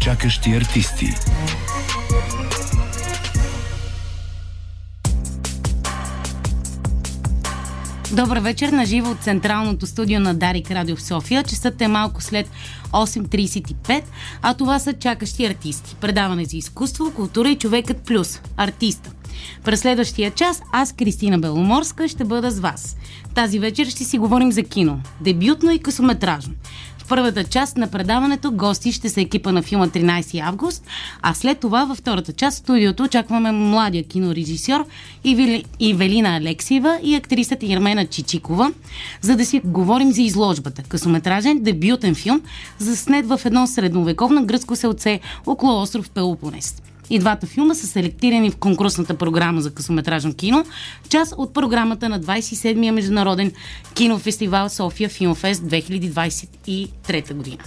Чакащи артисти. Добър вечер на живо от централното студио на Дарик Радио в София. Часът е малко след 8.35, а това са чакащи артисти. Предаване за изкуство, култура и човекът плюс. Артиста. През следващия час аз, Кристина Беломорска, ще бъда с вас. Тази вечер ще си говорим за кино. Дебютно и късометражно. В първата част на предаването гости ще са екипа на филма 13 август, а след това във втората част студиото очакваме младия кинорежисьор Ивелина Алексиева и актрисата Ермена Чичикова, за да си говорим за изложбата. Късометражен дебютен филм, заснет в едно средновековно гръцко селце около остров Пелопонес. И двата филма са селектирани в конкурсната програма за късометражно кино, част от програмата на 27-я Международен кинофестивал София Филмфест 2023 година.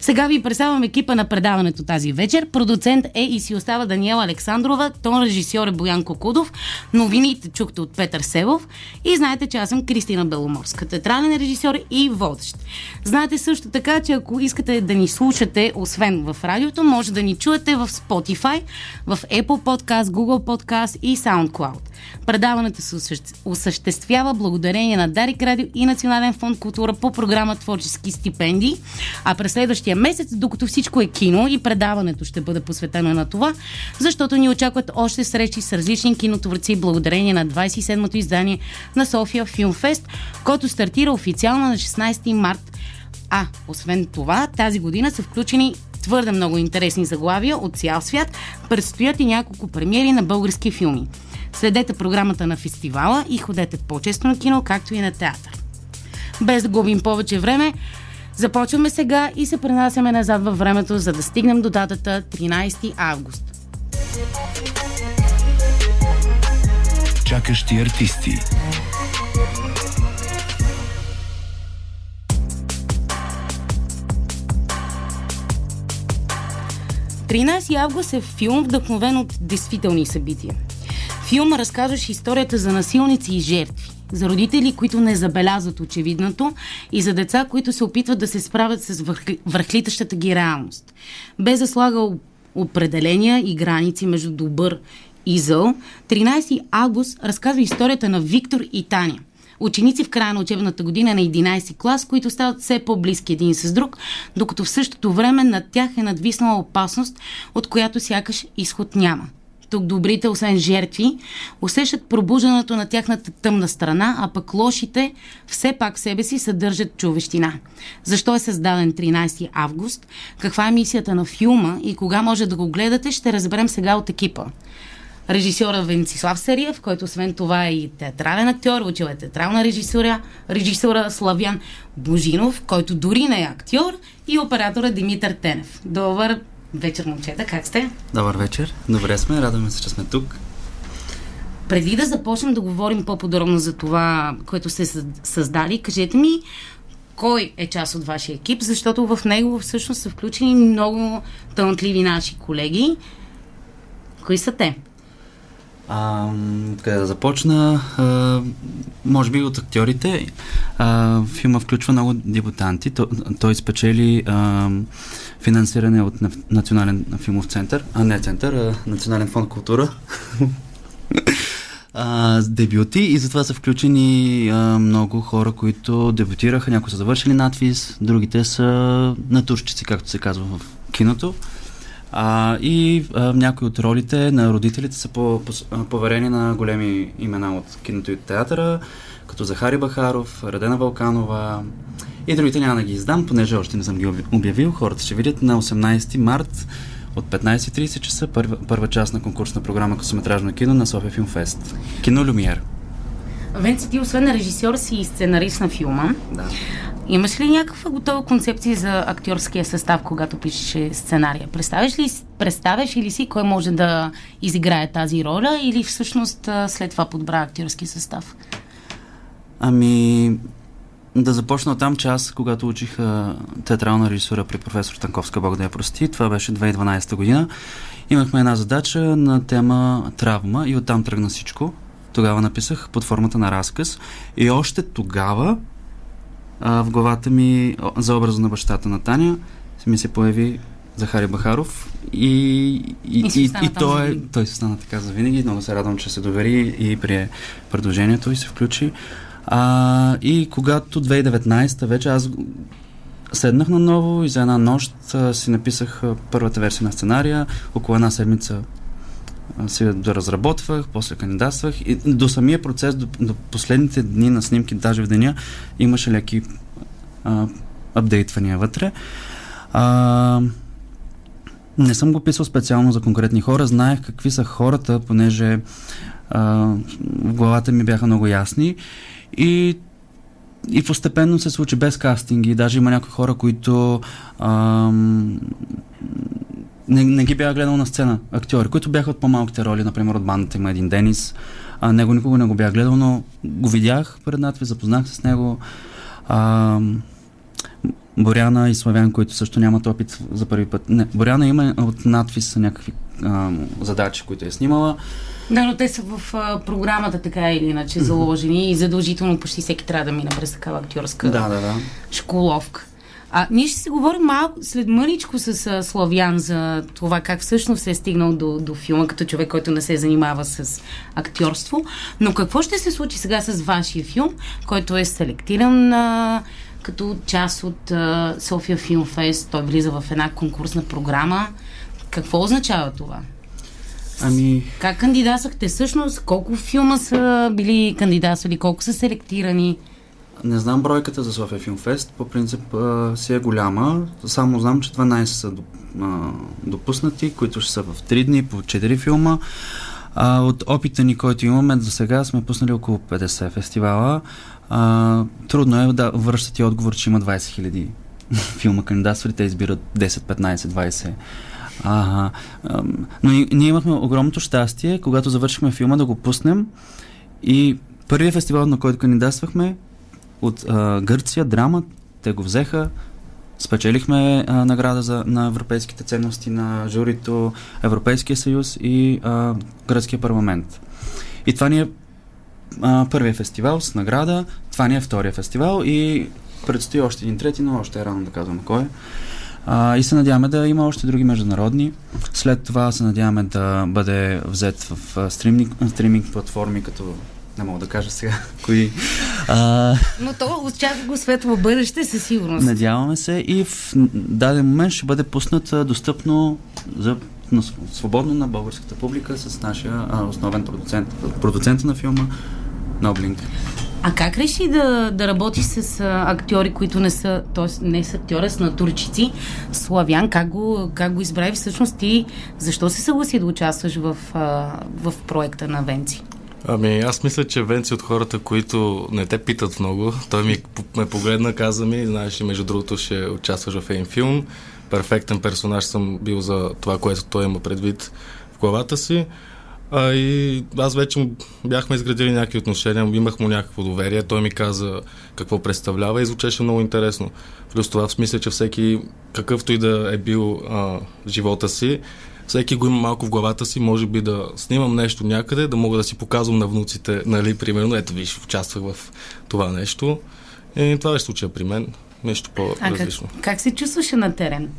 Сега ви представям екипа на предаването тази вечер. Продуцент е и си остава Даниела Александрова, тон режисьор е Боян Кокудов, новините чухте от Петър Севов и знаете, че аз съм Кристина Беломорска, театрален режисьор и водещ. Знаете също така, че ако искате да ни слушате, освен в радиото, може да ни чуете в Spotify, в Apple Podcast, Google Podcast и SoundCloud. Предаването се осъществява благодарение на Дарик Радио и Национален фонд култура по програма Творчески стипендии. А през следващия месец, докато всичко е кино и предаването ще бъде посветено на това, защото ни очакват още срещи с различни кинотворци благодарение на 27-то издание на София Филмфест, който стартира официално на 16 март. А, освен това, тази година са включени твърде много интересни заглавия от цял свят. Предстоят и няколко премиери на български филми. Следете програмата на фестивала и ходете по-често на кино, както и на театър. Без да губим повече време, започваме сега и се пренасяме назад във времето, за да стигнем до датата 13 август. Чакащи артисти. Тринайсти август е филм, вдъхновен от действителни събития. Филма разказваше историята за насилници и жертви, за родители, които не забелязват очевидното и за деца, които се опитват да се справят с върхлитащата ги реалност. Без да слага определения и граници между добър и зъл, 13 август разказва историята на Виктор и Таня – ученици в края на учебната година на 11 клас, които стават все по-близки един с друг, докато в същото време над тях е надвиснала опасност, от която сякаш изход няма тук добрите, освен жертви, усещат пробуждането на тяхната тъмна страна, а пък лошите все пак в себе си съдържат човещина. Защо е създаден 13 август? Каква е мисията на филма и кога може да го гледате, ще разберем сега от екипа режисьора Венцислав Сериев, който освен това е и театрален актьор, учил е театрална режисура, режисура Славян Божинов, който дори не е актьор, и оператора Димитър Тенев. Добър вечер, момчета, как сте? Добър вечер, добре сме, радваме се, че сме тук. Преди да започнем да говорим по-подробно за това, което сте създали, кажете ми кой е част от вашия екип, защото в него всъщност са включени много талантливи наши колеги. Кои са те? А, къде да започна? А, може би от актьорите. А, филма включва много дебутанти. Той, той спечели а, финансиране от Национален филмов център, а не център, а Национален фонд култура. а, дебюти и затова са включени а, много хора, които дебютираха. Някои са завършили надвис, другите са натурщици, както се казва в киното. А, и а, някои от ролите на родителите са по, по, поверени на големи имена от киното и театъра, като Захари Бахаров, Радена Валканова и другите няма да ги издам, понеже още не съм ги обявил. Хората ще видят на 18 март от 15.30 часа първа, първа част на конкурсна програма късометражно кино на София Филмфест. Кино Люмиер. Венци, ти освен режисьор си и сценарист на филма. Да. Имаш ли някаква готова концепция за актьорския състав, когато пишеш сценария? Представяш ли, представяш ли си кой може да изиграе тази роля или всъщност след това подбра актьорски състав? Ами, да започна там, че аз, когато учих а, театрална режисура при професор Танковска, Бог да я прости, това беше 2012 година, имахме една задача на тема травма и оттам тръгна всичко. Тогава написах под формата на разказ и още тогава а, в главата ми за образа на бащата на Таня ми се появи Захари Бахаров и, И и, и, той, той се стана така за винаги. Много се радвам, че се довери и прие предложението и се включи. А, и когато 2019 вече аз седнах наново и за една нощ а, си написах първата версия на сценария. Около една седмица да разработвах, после кандидатствах и до самия процес, до, до последните дни на снимки, даже в деня, имаше леки а, апдейтвания вътре. А, не съм го писал специално за конкретни хора, знаех какви са хората, понеже в главата ми бяха много ясни и и постепенно се случи без кастинги. Даже има някои хора, които ам, не, не ги бях гледал на сцена. Актьори, които бяха от по-малките роли. Например, от бандата има един Денис. А, него никога не го бях гледал, но го видях пред надпис, запознах се с него. Ам, Боряна и Славян, които също нямат опит за първи път. Не, Боряна има от надпис някакви ам, задачи, които е снимала. Да, но те са в а, програмата така или иначе заложени и задължително почти всеки трябва да мине през такава актьорска Да, да, да. школовка. А ние ще си говорим малко след мъничко с а, Славян за това как всъщност се е стигнал до, до филма като човек, който не се занимава с актьорство. Но какво ще се случи сега с вашия филм, който е селектиран а, като част от а, София Филм Фест? Той влиза в една конкурсна програма. Какво означава това? Ами, Как кандидатствахте всъщност? Колко филма са били кандидатствали? Колко са селектирани? Не знам бройката за София Филмфест, по принцип а, си е голяма. Само знам, че 12 са доп, а, допуснати, които ще са в 3 дни по 4 филма. А, от опита ни, който имаме до сега, сме пуснали около 50 фестивала. А, трудно е да връщат отговор, че има 20 000 филма кандидатствали, те избират 10, 15, 20. Ага. Ам, Но ние имахме огромното щастие, когато завършихме филма да го пуснем и първият фестивал, на който кандидатствахме, от а, Гърция, драма, те го взеха, спечелихме а, награда за, на европейските ценности на журито, Европейския съюз и а, гръцкия парламент. И това ни е а, първият фестивал с награда, това ни е втория фестивал и предстои още един трети, но още е рано да казваме кой е. А, и се надяваме да има още други международни. След това се надяваме да бъде взет в стриминг, стриминг платформи, като не мога да кажа сега кои. А, Но то очаква го светло бъдеще със сигурност. надяваме се и в даден момент ще бъде пуснат достъпно за на, св- свободно на българската публика с нашия а, основен продуцент, продуцента на филма Ноблинг. А как реши да, да работи с а, актьори, които не са, т.е. не са актьори, са натурчици? Славян, как го, как го избрави всъщност ти? Защо се съгласи да участваш в, а, в проекта на Венци? Ами, аз мисля, че Венци от хората, които не те питат много. Той ми ме погледна, каза ми, знаеш между другото ще участваш в един филм. Перфектен персонаж съм бил за това, което той има предвид в главата си. А и аз вече бяхме изградили някакви отношения, имах му някакво доверие, той ми каза какво представлява и звучеше много интересно. Плюс това в смисъл, че всеки, какъвто и да е бил а, живота си, всеки го има малко в главата си, може би да снимам нещо някъде, да мога да си показвам на внуците, нали, примерно, ето виж, участвах в това нещо. И това беше случая при мен, нещо А как, по-различно. как се чувстваше на терен?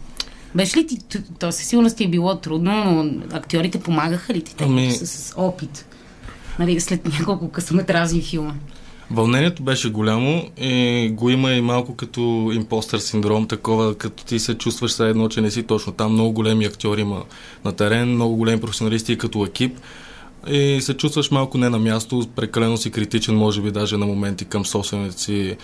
Беше ли ти, то със сигурност ти е било трудно, но актьорите помагаха ли ти, Ами- са с опит? Нали, след няколко късометражни филма. Вълнението беше голямо и го има и малко като импостър синдром, такова, като ти се чувстваш все едно, че не си точно там. Много големи актьори има на терен, много големи професионалисти като екип. И се чувстваш малко не на място, прекалено си критичен, може би даже на моменти към собствените си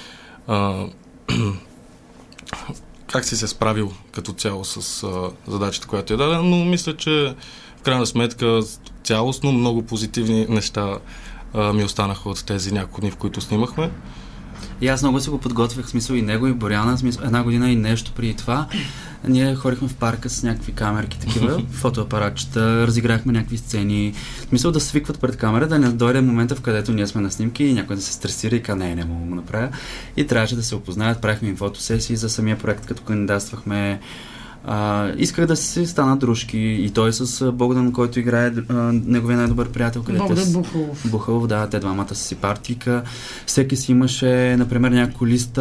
а, как си се справил като цяло с а, задачата, която е дадена, но мисля, че в крайна сметка цялостно много позитивни неща а, ми останаха от тези няколко дни, в които снимахме. И аз много си го подготвях, в смисъл и него, и Боряна, смисъл една година и нещо преди това. Ние ходихме в парка с някакви камерки, такива, фотоапаратчета, разиграхме някакви сцени. В смисъл да свикват пред камера, да не дойде момента, в където ние сме на снимки и някой да се стресира и казва, не, не мога да го направя. И трябваше да се опознаят, правихме им фотосесии за самия проект, като кандидатствахме. А, исках да си стана дружки и той с а, Богдан, който играе а, неговия най-добър приятел. където Богдан с- Бухалов. Бухалов, да, те двамата си партийка. Всеки си имаше, например, някаква листа,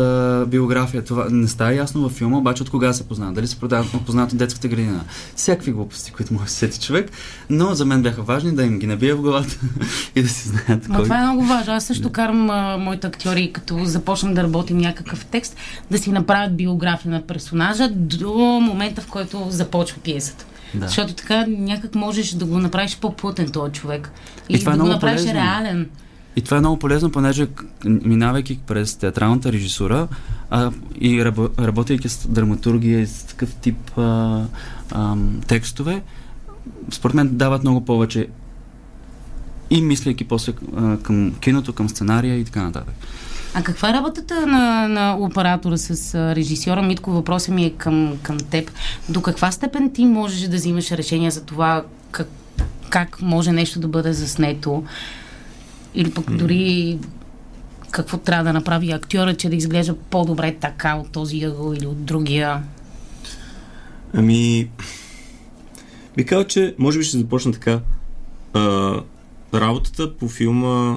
биография. Това не става ясно във филма, обаче от кога се познават. Дали се познават от детската градина. Всякакви глупости, които може да се сети човек, но за мен бяха важни да им ги набия в главата и да си знаят Ма кой. това е много важно. Аз също карам а, моите актьори, като започнем да работим някакъв текст, да си направят биография на персонажа до момента, в който започва пиесата. Да. Защото така някак можеш да го направиш по-плътен този човек. И, И това е да го много направиш полезно. реален. И това е много полезно, понеже минавайки през театралната режисура а, и рабо, работейки с драматургия и с такъв тип а, а, текстове, според мен дават много повече и мислейки после а, към киното, към сценария и така нататък. А каква е работата на, на оператора с режисьора? Митко, въпросът ми е към, към теб. До каква степен ти можеш да взимаш решение за това как, как може нещо да бъде заснето? Или пък дори какво трябва да направи актьора, че да изглежда по-добре така от този ъгъл или от другия? Ами, би казал, че може би ще започна така. А, работата по филма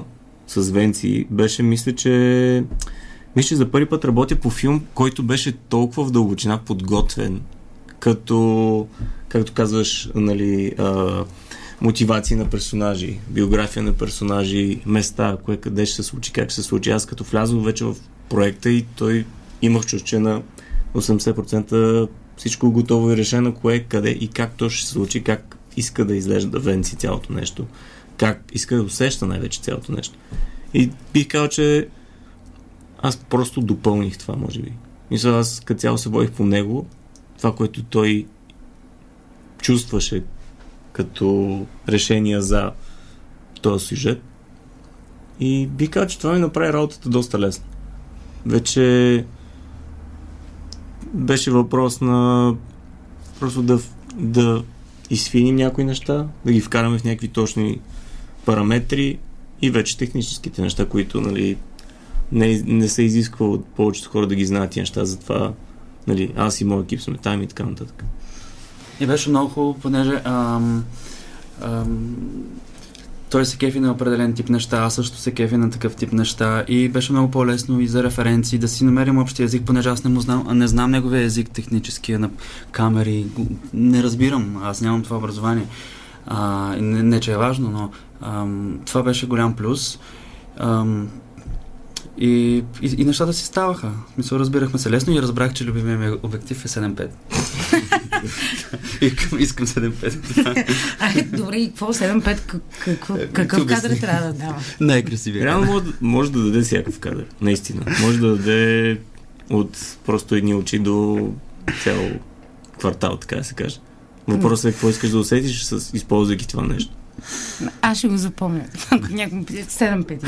с Венци беше, мисля, че мисля, за първи път работя по филм, който беше толкова в дълбочина подготвен, като, както казваш, нали, а, мотивации на персонажи, биография на персонажи, места, кое къде ще се случи, как ще се случи. Аз като влязох вече в проекта и той имах чувство, че на 80% всичко е готово и решено, кое, къде и как то ще се случи, как иска да изглежда Венци цялото нещо, как иска да усеща най-вече цялото нещо. И бих казал, че аз просто допълних това, може би. Мисля, аз като цяло се водих по него, това, което той чувстваше като решения за този сюжет. И би казал, че това ми направи работата доста лесна. Вече беше въпрос на просто да, да изфиним някои неща, да ги вкараме в някакви точни параметри и вече техническите неща, които нали, не, не се изисква от повечето хора да ги знаят тия неща, затова нали, аз и моят екип сме там и така нататък. И беше много хубаво, понеже ам, ам, той се кефи на определен тип неща, аз също се кефи на такъв тип неща и беше много по-лесно и за референции да си намерим общия език, понеже аз не, му знам, не знам неговия език техническия на камери, не разбирам, аз нямам това образование. А, не, не, че е важно, но ам, това беше голям плюс. Ам, и, и, и нещата си ставаха. Смисъл, разбирахме се лесно и разбрах, че любимия ми обектив е 7.5. искам, искам 7.5. А, добре, и какво? 7-5? Как- Какво, Е, какъв ти кадър обясни. трябва да дава? Най-красивия. Реално може, може да даде всякакъв кадър, наистина. Може да даде от просто едни очи до цял квартал, така да се каже. Въпросът е какво искаш да усетиш, с, използвайки това нещо. Аз ще го запомня. Ако някой ме пита, 7 пъти.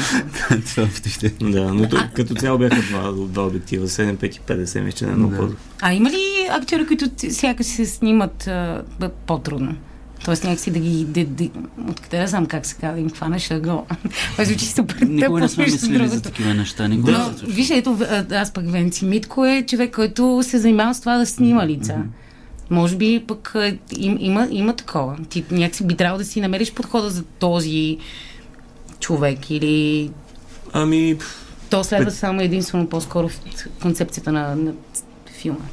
Това ще- Да, но то, като цяло бяха два, два обектива, 7, 5 и 50, мисля, че не е много Да. А има ли актьори, които сякаш се снимат а, по-трудно? Тоест някакси да ги... Да, да, откъде да знам как се казва, да им хванеш ъгъл. Това звучи супер Никога не сме мислили за такива неща. Никога случва. виж, ето, а, аз пък Венци Митко е човек, който се занимава с това да снима лица. Може би пък им, има, има такова. Ти някакси би трябвало да си намериш подхода за този човек или Ами, то следва само единствено по-скоро в концепцията на, на филма.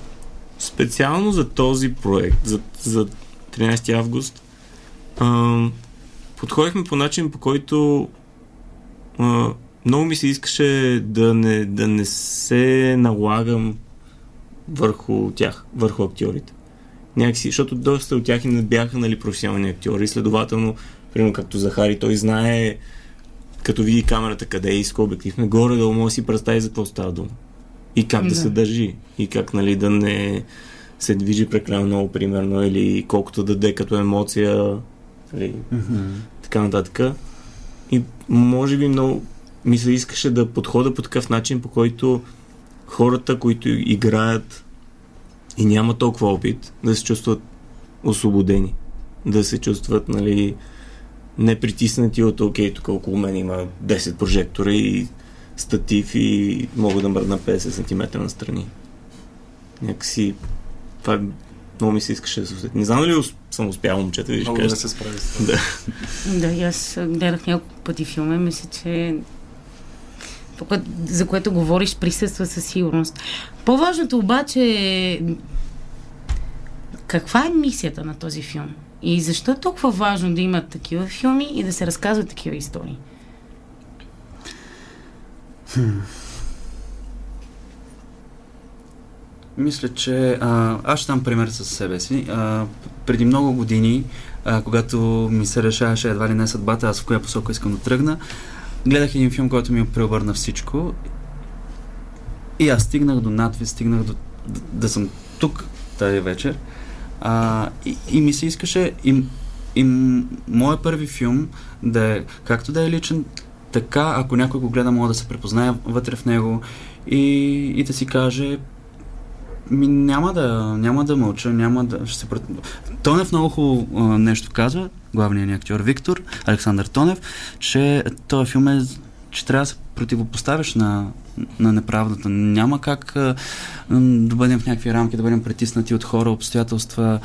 специално за този проект, за, за 13 август, ам, подходихме по начин, по който а, много ми се искаше да не, да не се налагам върху тях, върху актьорите. Някакси, защото доста от тях и не бяха нали, професионални актьори, следователно, примерно както Захари, той знае като види камерата къде е и с обектив на горе, да може да си представи за какво става дума. И как да, Да. се държи. И как нали, да не се движи прекалено много, примерно, или колкото да даде като емоция, нали, Мгм. така нататък. И може би много ми се искаше да подхода по такъв начин, по който хората, които играят и нямат толкова опит, да се чувстват освободени. Да се чувстват, нали, не притиснати от, окей, тук около мен има 10 прожектора и статив и мога да мръдна 50 см настрани. Някакси това е Много ми се искаше да се усетя. Не знам дали съм успял, момчета, ви ще Много да се справи с това. Да. Да, и аз гледах няколко пъти филма и мисля, че това, за което говориш, присъства със сигурност. По-важното обаче е каква е мисията на този филм? И защо е толкова важно да има такива филми и да се разказват такива истории? Мисля, че а, аз ще дам пример с себе си. А, преди много години, а, когато ми се решаваше едва ли не съдбата, аз в коя посока искам да тръгна, гледах един филм, който ми преобърна всичко. И аз стигнах до надвис, стигнах до да, да съм тук тази вечер. А, и, и ми се искаше и, и моят първи филм да е, както да е личен, така, ако някой го гледа, мога да се препознае вътре в него и, и да си каже, ми, няма да, няма да мълча, няма да... Ще се... Тонев много хубаво нещо казва, главният ни актьор Виктор, Александър Тонев, че този филм е че трябва да се противопоставиш на, на неправдата. Няма как а, да бъдем в някакви рамки, да бъдем притиснати от хора, обстоятелства.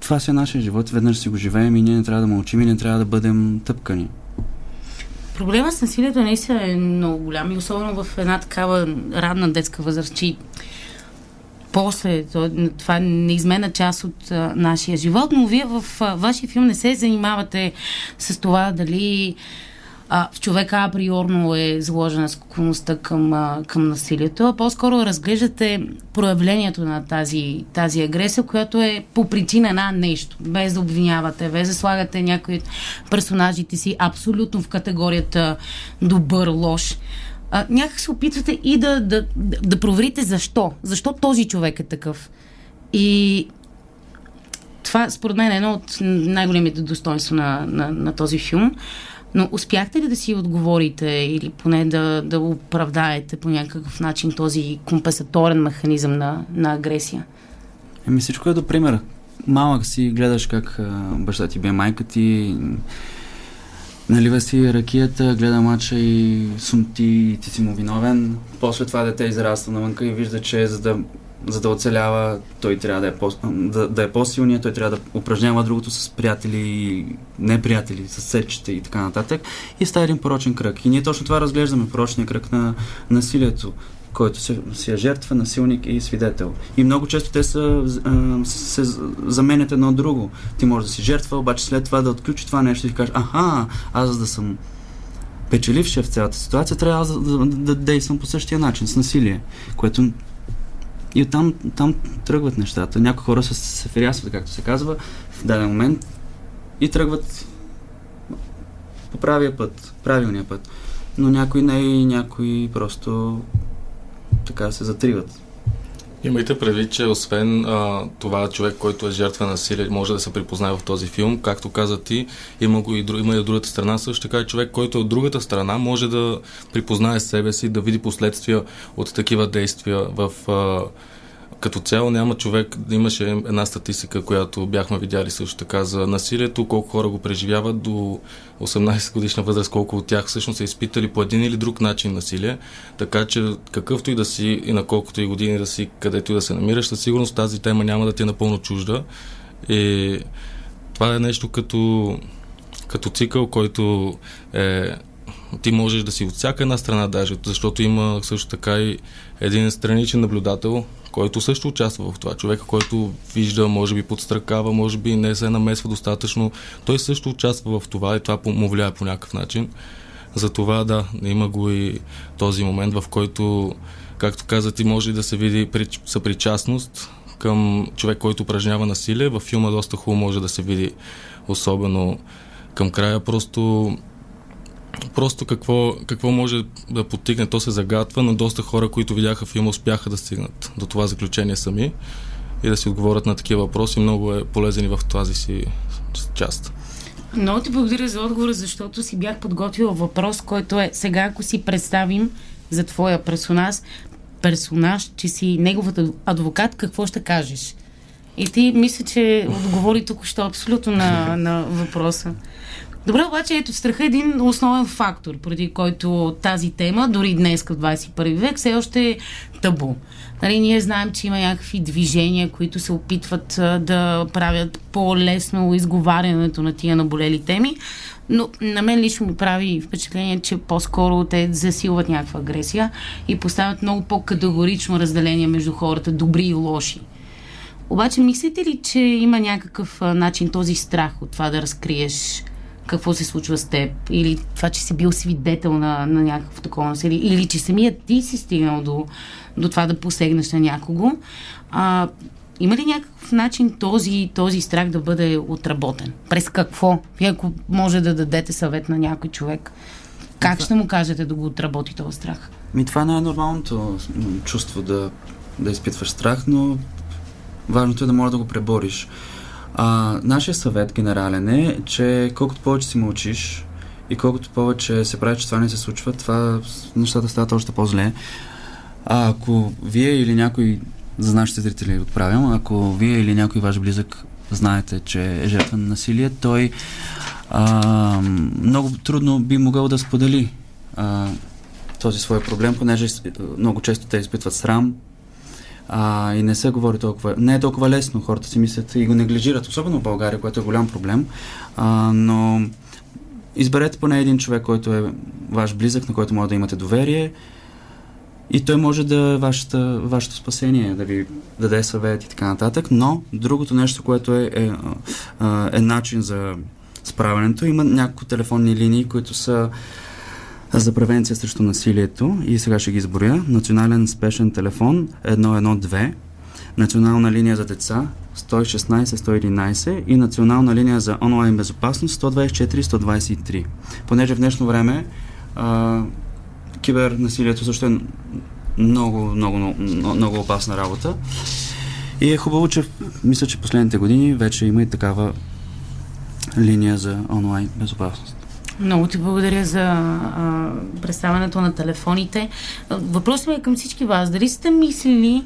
Това си е нашия живот, веднъж си го живеем и ние не трябва да мълчим и не трябва да бъдем тъпкани. Проблема с насилието наистина е много голям и особено в една такава ранна детска възраст, че после то, това е неизменна част от а, нашия живот, но вие в а, вашия филм не се занимавате с това дали а, в човека априорно е заложена склонността към, а, към насилието, а по-скоро разглеждате проявлението на тази, тази агресия, която е по причина на нещо, без да обвинявате, без да слагате някои персонажите си абсолютно в категорията добър, лош. А, някак се опитвате и да, да, да, проверите защо. Защо този човек е такъв. И това, според мен, е едно от най-големите достоинства на, на, на този филм. Но успяхте ли да си отговорите или поне да, да оправдаете по някакъв начин този компенсаторен механизъм на, на агресия? Еми всичко е до пример. Малък си, гледаш как а, баща ти бе майка ти, налива си ракията, гледа мача и сумти и ти си му виновен. После това дете израства навънка и вижда, че за да, за да оцелява, той трябва да е, по, да, да е по-силният, той трябва да упражнява другото с приятели, не приятели, с сечите и така нататък. И става един порочен кръг. И ние точно това разглеждаме, порочния кръг на насилието който се, си е жертва, насилник и свидетел. И много често те са, а, се заменят едно друго. Ти можеш да си жертва, обаче след това да отключи това нещо и кажеш, аха, аз за да съм печелившия в цялата ситуация, трябва да, да, да действам по същия начин, с насилие, което и оттам там тръгват нещата. Някои хора се, се ферясват, както се казва, в даден момент и тръгват по правия път, правилния път. Но някои не и някои просто така се затриват. Имайте предвид, че освен а, това човек, който е жертва на насилие, може да се припознае в този филм, както каза ти, има, го и, дру, има и от другата страна, също така и човек, който е от другата страна, може да припознае себе си, да види последствия от такива действия в... А, като цяло няма човек, имаше една статистика, която бяхме видяли също така за насилието, колко хора го преживяват до 18 годишна възраст, колко от тях всъщност са изпитали по един или друг начин насилие. Така че какъвто и да си и на колкото и години да си, където и да се намираш, със сигурност тази тема няма да ти е напълно чужда. И това е нещо като, като цикъл, който е ти можеш да си от всяка една страна даже, защото има също така и един страничен наблюдател, който също участва в това. Човека, който вижда, може би подстракава, може би не се намесва достатъчно. Той също участва в това и това му влияе по някакъв начин. Затова да, има го и този момент, в който, както каза ти, може да се види съпричастност към човек, който упражнява насилие. Във филма доста хубаво може да се види, особено към края, просто просто какво, какво може да потигне, то се загатва, но доста хора, които видяха филма, успяха да стигнат до това заключение сами и да си отговорят на такива въпроси. Много е полезен и в тази си част. Много ти благодаря за отговора, защото си бях подготвила въпрос, който е сега, ако си представим за твоя персонаж, персонаж, че си неговът адвокат, какво ще кажеш? И ти мисля, че отговори тук що абсолютно на, на въпроса. Добре, обаче ето страха е един основен фактор, преди който тази тема, дори днес в 21 век, все още е табу. Нали, ние знаем, че има някакви движения, които се опитват да правят по-лесно изговарянето на тия наболели теми, но на мен лично ми прави впечатление, че по-скоро те засилват някаква агресия и поставят много по-категорично разделение между хората, добри и лоши. Обаче, мислите ли, че има някакъв начин този страх от това да разкриеш какво се случва с теб, или това, че си бил свидетел на, на някакво такова насилие, или че самият ти си стигнал до, до това да посегнеш на някого. А, има ли някакъв начин този, този страх да бъде отработен? През какво? Вие ако може да дадете съвет на някой човек, как ще му кажете да го отработи този страх? Ми това не е нормалното чувство да, да изпитваш страх, но важното е да можеш да го пребориш. А, нашия съвет генерален е, че колкото повече си мълчиш и колкото повече се прави, че това не се случва, това нещата стават още по-зле. А ако вие или някой, за нашите зрители отправям, ако вие или някой ваш близък знаете, че е жертва на насилие, той а, много трудно би могъл да сподели а, този свой проблем, понеже много често те изпитват срам, а, и не се говори толкова, не е толкова лесно, хората си мислят и го неглижират, особено в България, което е голям проблем, а, но изберете поне един човек, който е ваш близък, на който може да имате доверие и той може да е вашата, вашето спасение, да ви даде съвет и така нататък, но другото нещо, което е, е, е, е начин за справянето, има няколко телефонни линии, които са за превенция срещу насилието и сега ще ги изборя. Национален спешен телефон 112, Национална линия за деца 116-111 и Национална линия за онлайн безопасност 124-123. Понеже в днешно време а, кибернасилието също е много, много, много, много опасна работа. И е хубаво, че мисля, че последните години вече има и такава линия за онлайн безопасност. Много ти благодаря за а, представянето на телефоните. Въпросът ми е към всички вас. Дали сте мислили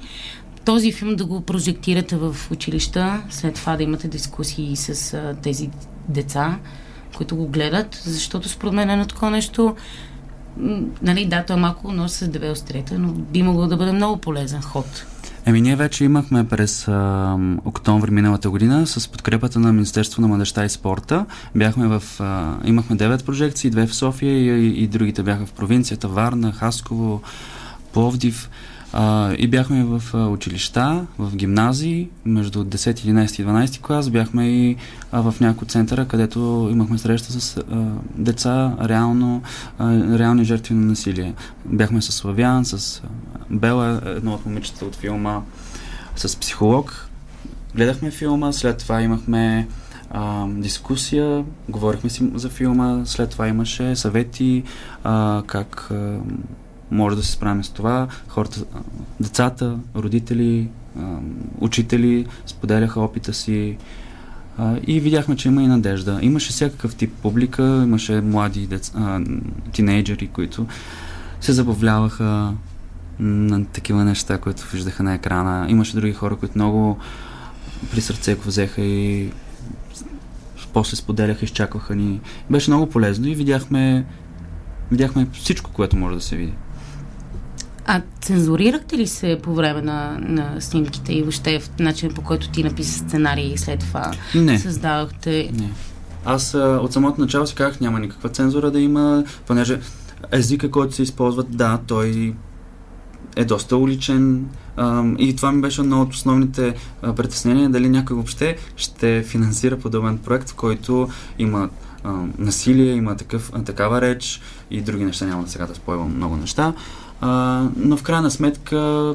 този филм да го прожектирате в училища, след това да имате дискусии с а, тези деца, които го гледат, защото според мен е на такова нещо нали, да, е малко нож с две острета, но би могло да бъде много полезен ход. Еми, ние вече имахме през а, октомври миналата година с подкрепата на Министерство на младеща и спорта. Бяхме в, а, имахме 9 прожекции, две в София и, и, и другите бяха в провинцията, Варна, Хасково, Пловдив. А, и бяхме в училища, в гимназии, между 10, 11 и 12 клас. Бяхме и а, в някои центъра, където имахме среща с а, деца, реално, а, реални жертви на насилие. Бяхме с Славян, с Бела, едно от момичета от филма, с психолог. Гледахме филма, след това имахме а, дискусия, говорихме си за филма, след това имаше съвети а, как а, може да се справим с това. Хората, децата, родители, учители споделяха опита си и видяхме, че има и надежда. Имаше всякакъв тип публика, имаше млади деца, тинейджери, които се забавляваха на такива неща, които виждаха на екрана. Имаше други хора, които много при сърце го взеха и после споделяха, изчакваха ни. Беше много полезно и видяхме, видяхме всичко, което може да се види. А цензурирахте ли се по време на, на снимките и въобще в начина по който ти написа сценарий и след това не. създавахте? Не. Аз а, от самото начало си казах, няма никаква цензура да има, понеже езика, който се използва, да, той е доста уличен а, и това ми беше едно от основните а, притеснения, дали някой въобще ще финансира подобен проект, в който има а, насилие, има такъв, такава реч и други неща, няма да сега да спойвам много неща. А, но в крайна сметка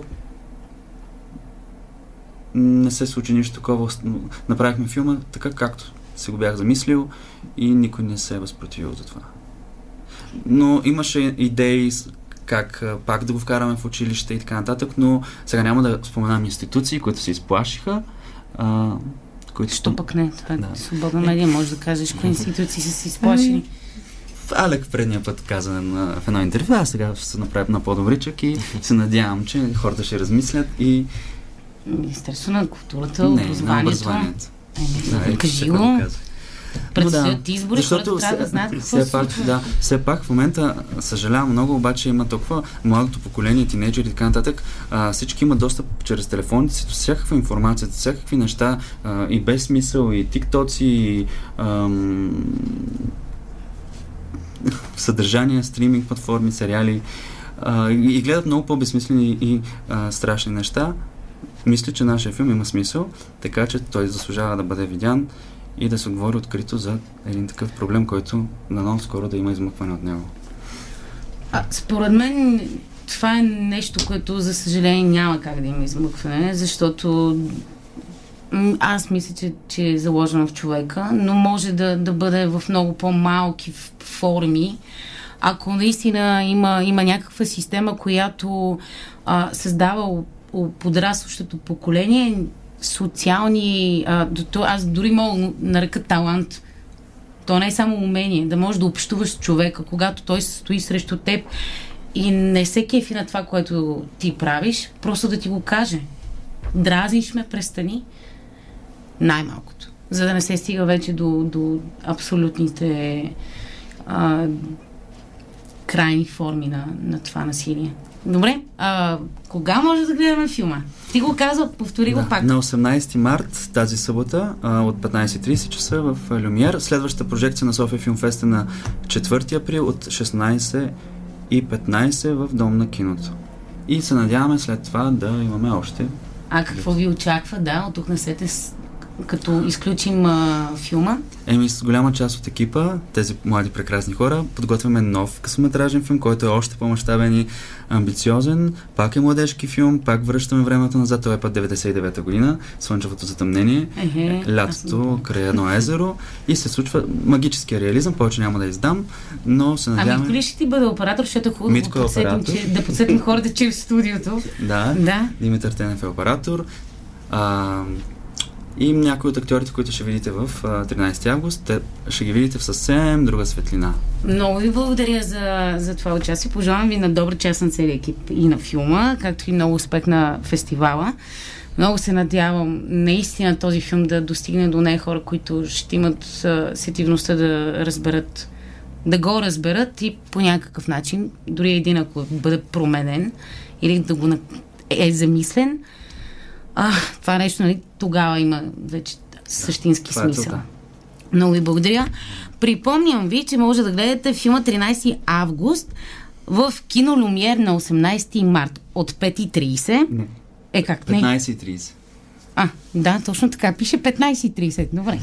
не се случи нищо такова. Направихме филма така, както се го бях замислил и никой не се е възпротивил за това. Но имаше идеи как пак да го вкараме в училище и така нататък, но сега няма да споменам институции, които се изплашиха. А, които... Що пък не? Това е да. свободна медия, може да кажеш кои институции са се изплашили. Ами, Алек предния път каза на, в едно интервю, аз сега ще се направя на по-добричък и се надявам, че хората ще размислят и... Министерство на културата, не, образованието. На образованието. Е, да, кажи го. Предстоят избори, хората трябва да знаят какво се все пак, да, все пак в момента съжалявам много, обаче има толкова младото поколение, тинейджери и така нататък. А, всички имат достъп чрез телефоните си до всякаква информация, до всякакви неща а, и без смисъл, и тиктоци, и ам, съдържание, стриминг платформи, сериали а, и, гледат много по-безсмислени и а, страшни неща. Мисля, че нашия филм има смисъл, така че той заслужава да бъде видян и да се говори открито за един такъв проблем, който дано скоро да има измъкване от него. А, според мен това е нещо, което за съжаление няма как да има измъкване, защото аз мисля, че, че е заложено в човека, но може да, да бъде в много по-малки форми. Ако наистина има, има някаква система, която а, създава подрастващото поколение социални... А, аз дори мога нарека талант. То не е само умение, да можеш да общуваш с човека, когато той стои срещу теб и не се кефи на това, което ти правиш, просто да ти го каже. Дразниш ме, престани. Най-малкото. За да не се стига вече до, до абсолютните а, крайни форми на, на това насилие. Добре, а, кога може да гледаме филма? Ти го каза, повтори го пак. На 18 март тази събота а, от 15.30 часа в Люмиер. Следващата прожекция на София Филмфест е на 4 април от 16 и 15 в Дом на киното. И се надяваме след това да имаме още. А какво ви очаква, да, от тук насете, като изключим а, филма? Еми, с голяма част от екипа, тези млади прекрасни хора, подготвяме нов късометражен филм, който е още по-мащабен и амбициозен. Пак е младежки филм, пак връщаме времето назад, това е път 99-та година, Слънчевото затъмнение, Ехе, лятото край едно езеро и се случва магическия реализъм, повече няма да издам, но се Ами, надяваме... коли ще ти бъде оператор, защото е хубаво да, Митко е подсетим, че, да подсетим хората, че е в студиото. Да, Да. Димитър Тенев е оператор. А, и някои от актьорите, които ще видите в а, 13 август, ще ги видите в съвсем друга светлина. Много ви благодаря за, за това участие. Пожелавам ви на добра част на целия екип и на филма, както и много успех на фестивала. Много се надявам наистина този филм да достигне до нея хора, които ще имат сетивността да разберат да го разберат и по някакъв начин, дори един ако бъде променен или да го е замислен, а, това нещо, нали, тогава има вече същински това е смисъл. целта. Много ви благодаря. Припомням ви, че може да гледате филма 13 август в кино Люмиер на 18 март от 5.30. Не. Е, как не? 15.30. А, да, точно така. Пише 15.30. Добре.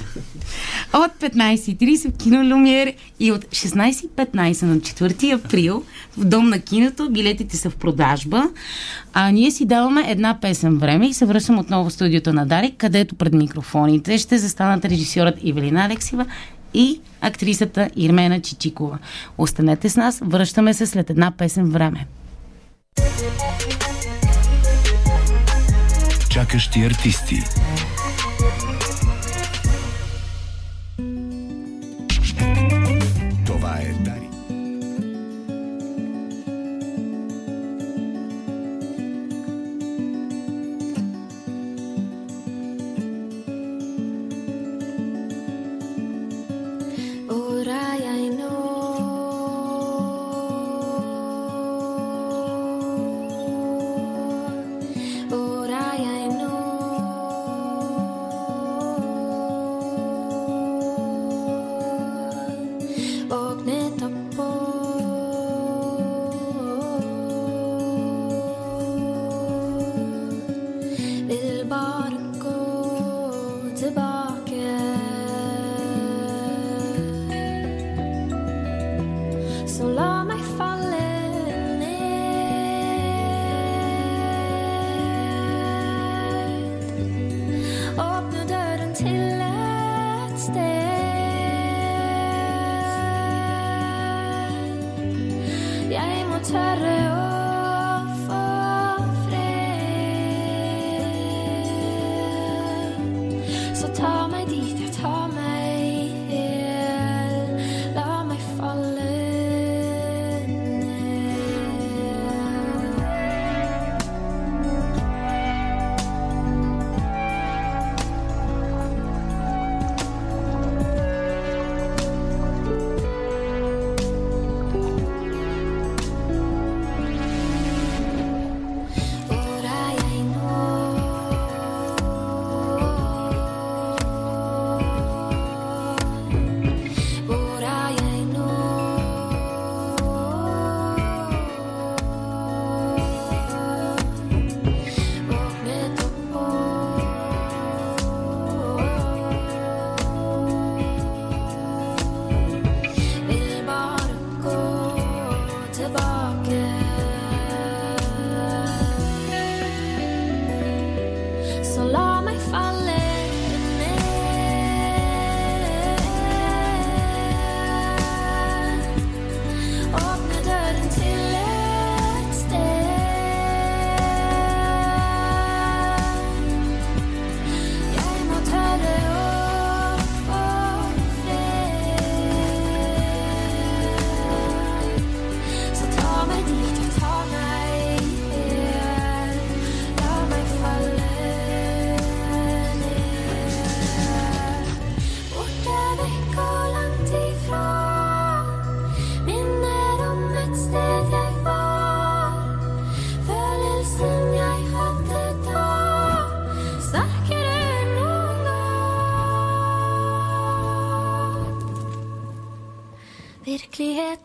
От 15.30 в кино Люмиер и от 16.15 на 4 април в Дом на киното. Билетите са в продажба. А ние си даваме една песен време и се връщам отново в студиото на Дарик, където пред микрофоните ще застанат режисьорът Ивелина Алексива и актрисата Ирмена Чичикова. Останете с нас, връщаме се след една песен време. Чакащи артисти.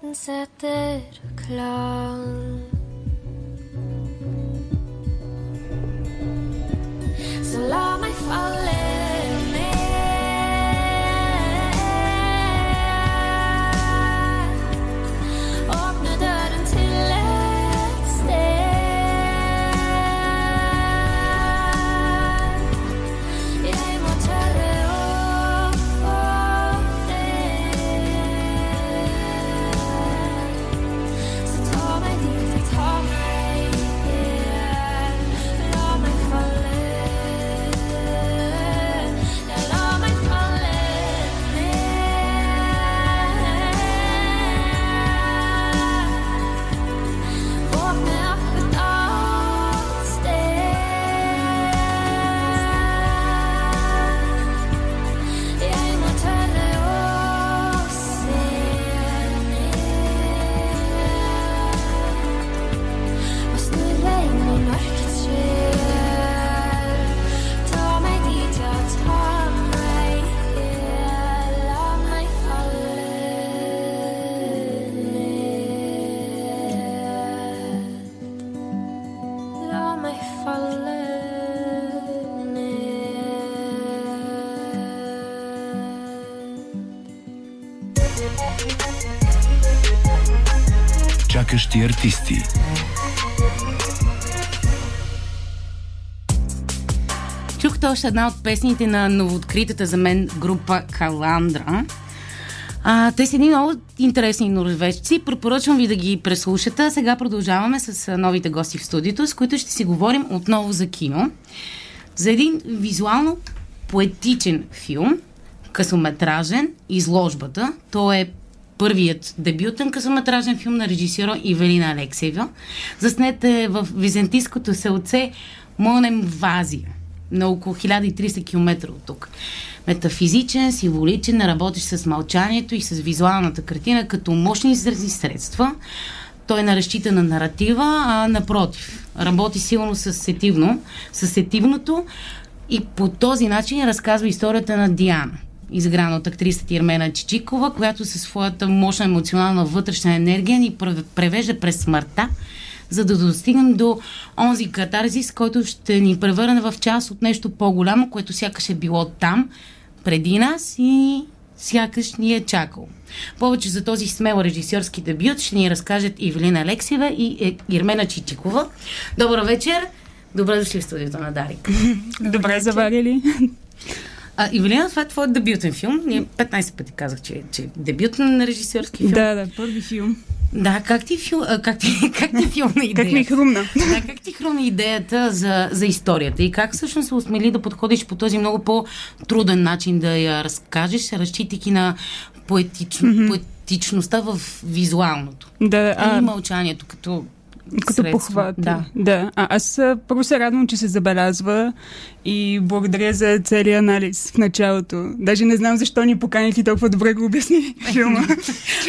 Virkeligheten setter klang още една от песните на новооткритата за мен група Каландра. А, те са едни много интересни норвежци. Препоръчвам ви да ги преслушате. Сега продължаваме с новите гости в студиото, с които ще си говорим отново за кино. За един визуално поетичен филм, късометражен, изложбата. То е първият дебютен късометражен филм на режисьора Ивелина Алексеева. Заснет е в византийското селце Монем Вазия на около 1300 км от тук. Метафизичен, символичен, работещ с мълчанието и с визуалната картина като мощни изразни средства. Той не разчита на наратива, а напротив. Работи силно с сетивно, с сетивното и по този начин разказва историята на Диана изграна от актрисата Ирмена Чичикова, която със своята мощна емоционална вътрешна енергия ни пре- превежда през смъртта, за да достигнем до онзи катарзис, който ще ни превърне в част от нещо по-голямо, което сякаш е било там, преди нас и сякаш ни е чакал. Повече за този смел режисьорски дебют ще ни разкажат Ивелина Алексиева и е, Ирмена Чичикова. Добър вечер! Добре дошли в студиото на Дарик. Добре заварили. А, Ивелина, това е твой дебютен филм. Ние 15 пъти казах, че, че е дебютен режисьорски филм. Да, да, първи филм. Да, как ти, фил, как ти, как ти филмна идеята? Как ми хрумна. Да, как ти хрумна идеята за, за историята и как всъщност се осмели да подходиш по този много по-труден начин да я разкажеш, разчитайки на поетично, mm-hmm. поетичността в визуалното. Да, а... И мълчанието като като средство. похват. Да. да. А, аз първо се радвам, че се забелязва и благодаря за целият анализ в началото. Даже не знам защо ни поканихте толкова добре го обясни филма.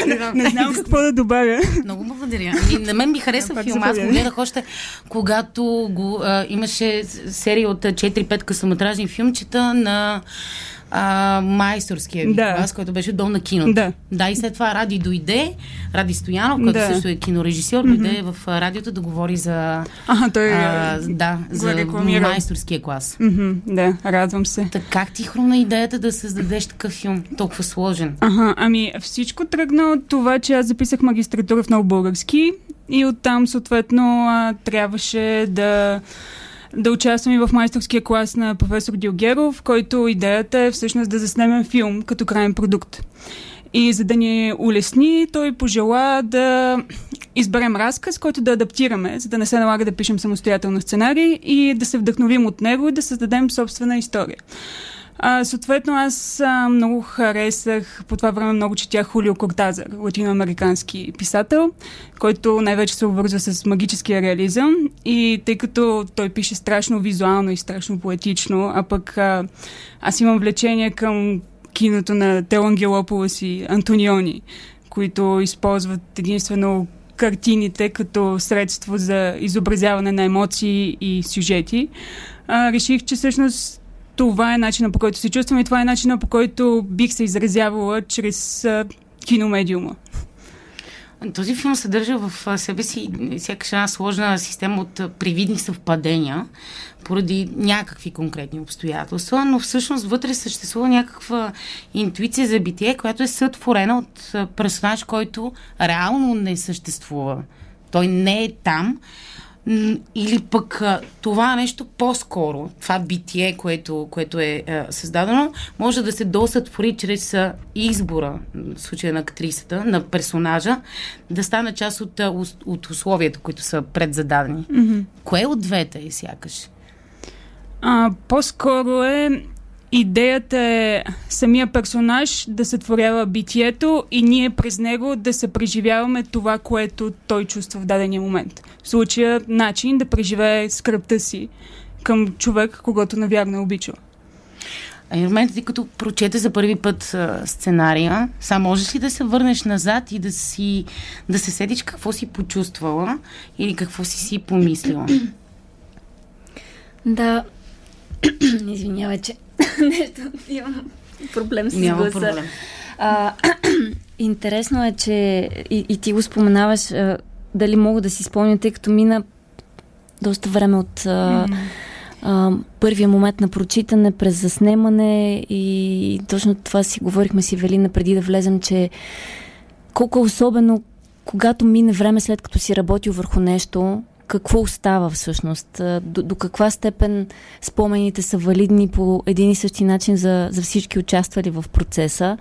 не, не знам какво да добавя. Много благодаря. Ами, на мен ми хареса Да, филма. Аз го гледах още, когато го, а, имаше серия от а, 4-5 късометражни филмчета на а, майсторския ви Да. клас, който беше дом на киното. Да. да, и след това Ради дойде, Ради Стоянов, който Да. също е кинорежисьор, дойде в а, радиото да говори за, Ага, той а, да, го за рекламира. майсторския клас. Мгм, да, радвам се. Така как ти хрумна идеята да създадеш такъв филм, толкова сложен? Ага, ами всичко тръгна от това, че аз записах магистратура в нов български и оттам съответно а, трябваше да да участвам и в майсторския клас на професор Дилгеров, който идеята е всъщност да заснемем филм като крайен продукт. И за да ни улесни, той пожела да изберем разказ, който да адаптираме, за да не се налага да пишем самостоятелно сценарий и да се вдъхновим от него и да създадем собствена история. А, съответно, аз а, много харесах, по това време много четях Хулио Кортазар, латиноамерикански писател, който най-вече се обвързва с магическия реализъм и тъй като той пише страшно визуално и страшно поетично, а пък а, аз имам влечение към киното на Телангелополос и Антониони, които използват единствено картините като средство за изобразяване на емоции и сюжети. А, реших, че всъщност това е начинът по който се чувствам и това е начинът по който бих се изразявала чрез а, киномедиума. Този филм съдържа в себе си сякаш една сложна система от привидни съвпадения поради някакви конкретни обстоятелства, но всъщност вътре съществува някаква интуиция за битие, която е сътворена от персонаж, който реално не съществува. Той не е там, или пък това нещо по-скоро, това битие, което, което е създадено, може да се досътвори чрез избора, в случая на актрисата, на персонажа, да стане част от, от условията, които са предзададени. Mm-hmm. Кое от двете е сякаш? А, по-скоро е Идеята е самия персонаж да сътворява битието и ние през него да се преживяваме това, което той чувства в дадения момент. В случая начин да преживее скръпта си към човек, когато навярно е обичал. А в момента ти като прочете за първи път а, сценария, само можеш ли да се върнеш назад и да, си, да се седиш какво си почувствала или какво си си помислила? Да, извинявай, че нещо, имам проблем с Няма гласа. проблем. А, интересно е, че и, и ти го споменаваш, а, дали мога да си спомня, тъй като мина доста време от а, а, първия момент на прочитане през заснемане и точно това си говорихме с Ивелина преди да влезем, че колко е особено, когато мине време след като си работил върху нещо, какво остава всъщност? До, до каква степен спомените са валидни по един и същи начин за, за всички участвали в процеса?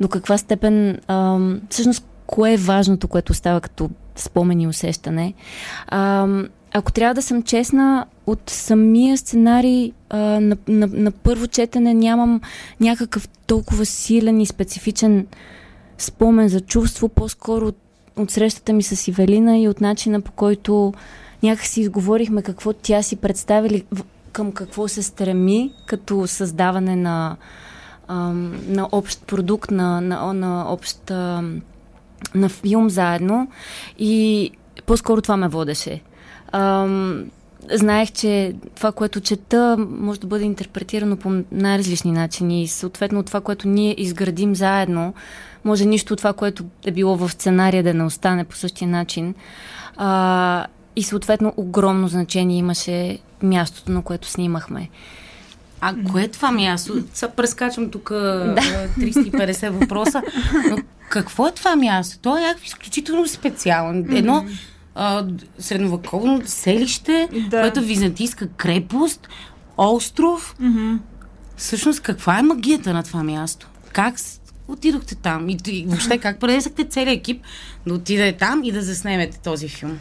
До каква степен ам, всъщност кое е важното, което остава като спомен и усещане? Ам, ако трябва да съм честна, от самия сценарий а, на, на, на първо четене нямам някакъв толкова силен и специфичен спомен за чувство, по-скоро от, от срещата ми с Ивелина и от начина по който някак си изговорихме какво тя си представили, към какво се стреми като създаване на, на общ продукт, на, на, на общ на филм заедно и по-скоро това ме водеше. Ам, знаех, че това, което чета, може да бъде интерпретирано по най-различни начини и съответно това, което ние изградим заедно, може нищо от това, което е било в сценария да не остане по същия начин. А, и съответно огромно значение имаше мястото, на което снимахме. А кое е това място? Сега прескачам тук да. 350 въпроса. Но какво е това място? То е изключително специално. Едно а, средновековно селище, Да. което е византийска крепост, остров. Всъщност, каква е магията на това място? Как отидохте там? И, и въобще как пренесахте целият екип да отиде там и да заснемете този филм?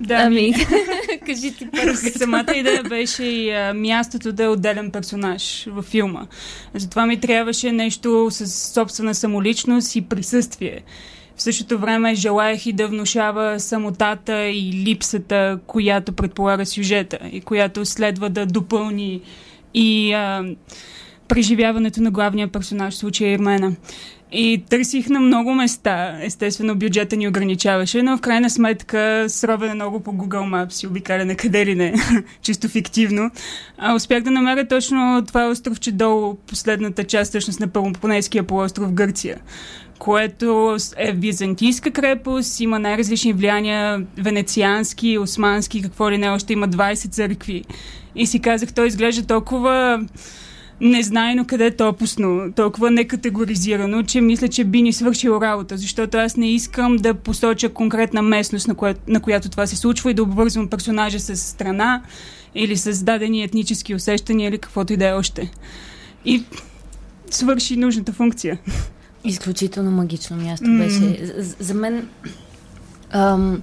Да, Ами, кажи ти първо. Самата идея беше и а, мястото да е отделен персонаж във филма. Затова ми трябваше нещо с собствена самоличност и присъствие. В същото време желаях и да внушава самотата и липсата, която предполага сюжета и която следва да допълни и а, преживяването на главния персонаж, в случая Ирмена. И търсих на много места. Естествено, бюджета ни ограничаваше, но в крайна сметка с ровене много по Google Maps и обикаляне къде ли не, чисто фиктивно. А, успях да намеря точно това островче долу, последната част всъщност на Пелопонейския полуостров Гърция което е византийска крепост, има най-различни влияния, венециански, османски, какво ли не, още има 20 църкви. И си казах, той изглежда толкова незнайно къде топусно, толкова некатегоризирано, че мисля, че би ни свършило работа, защото аз не искам да посоча конкретна местност, на, кое, на която това се случва и да обвързвам персонажа с страна или с дадени етнически усещания или каквото и да е още. И свърши нужната функция. Изключително магично място беше. За, за мен ам,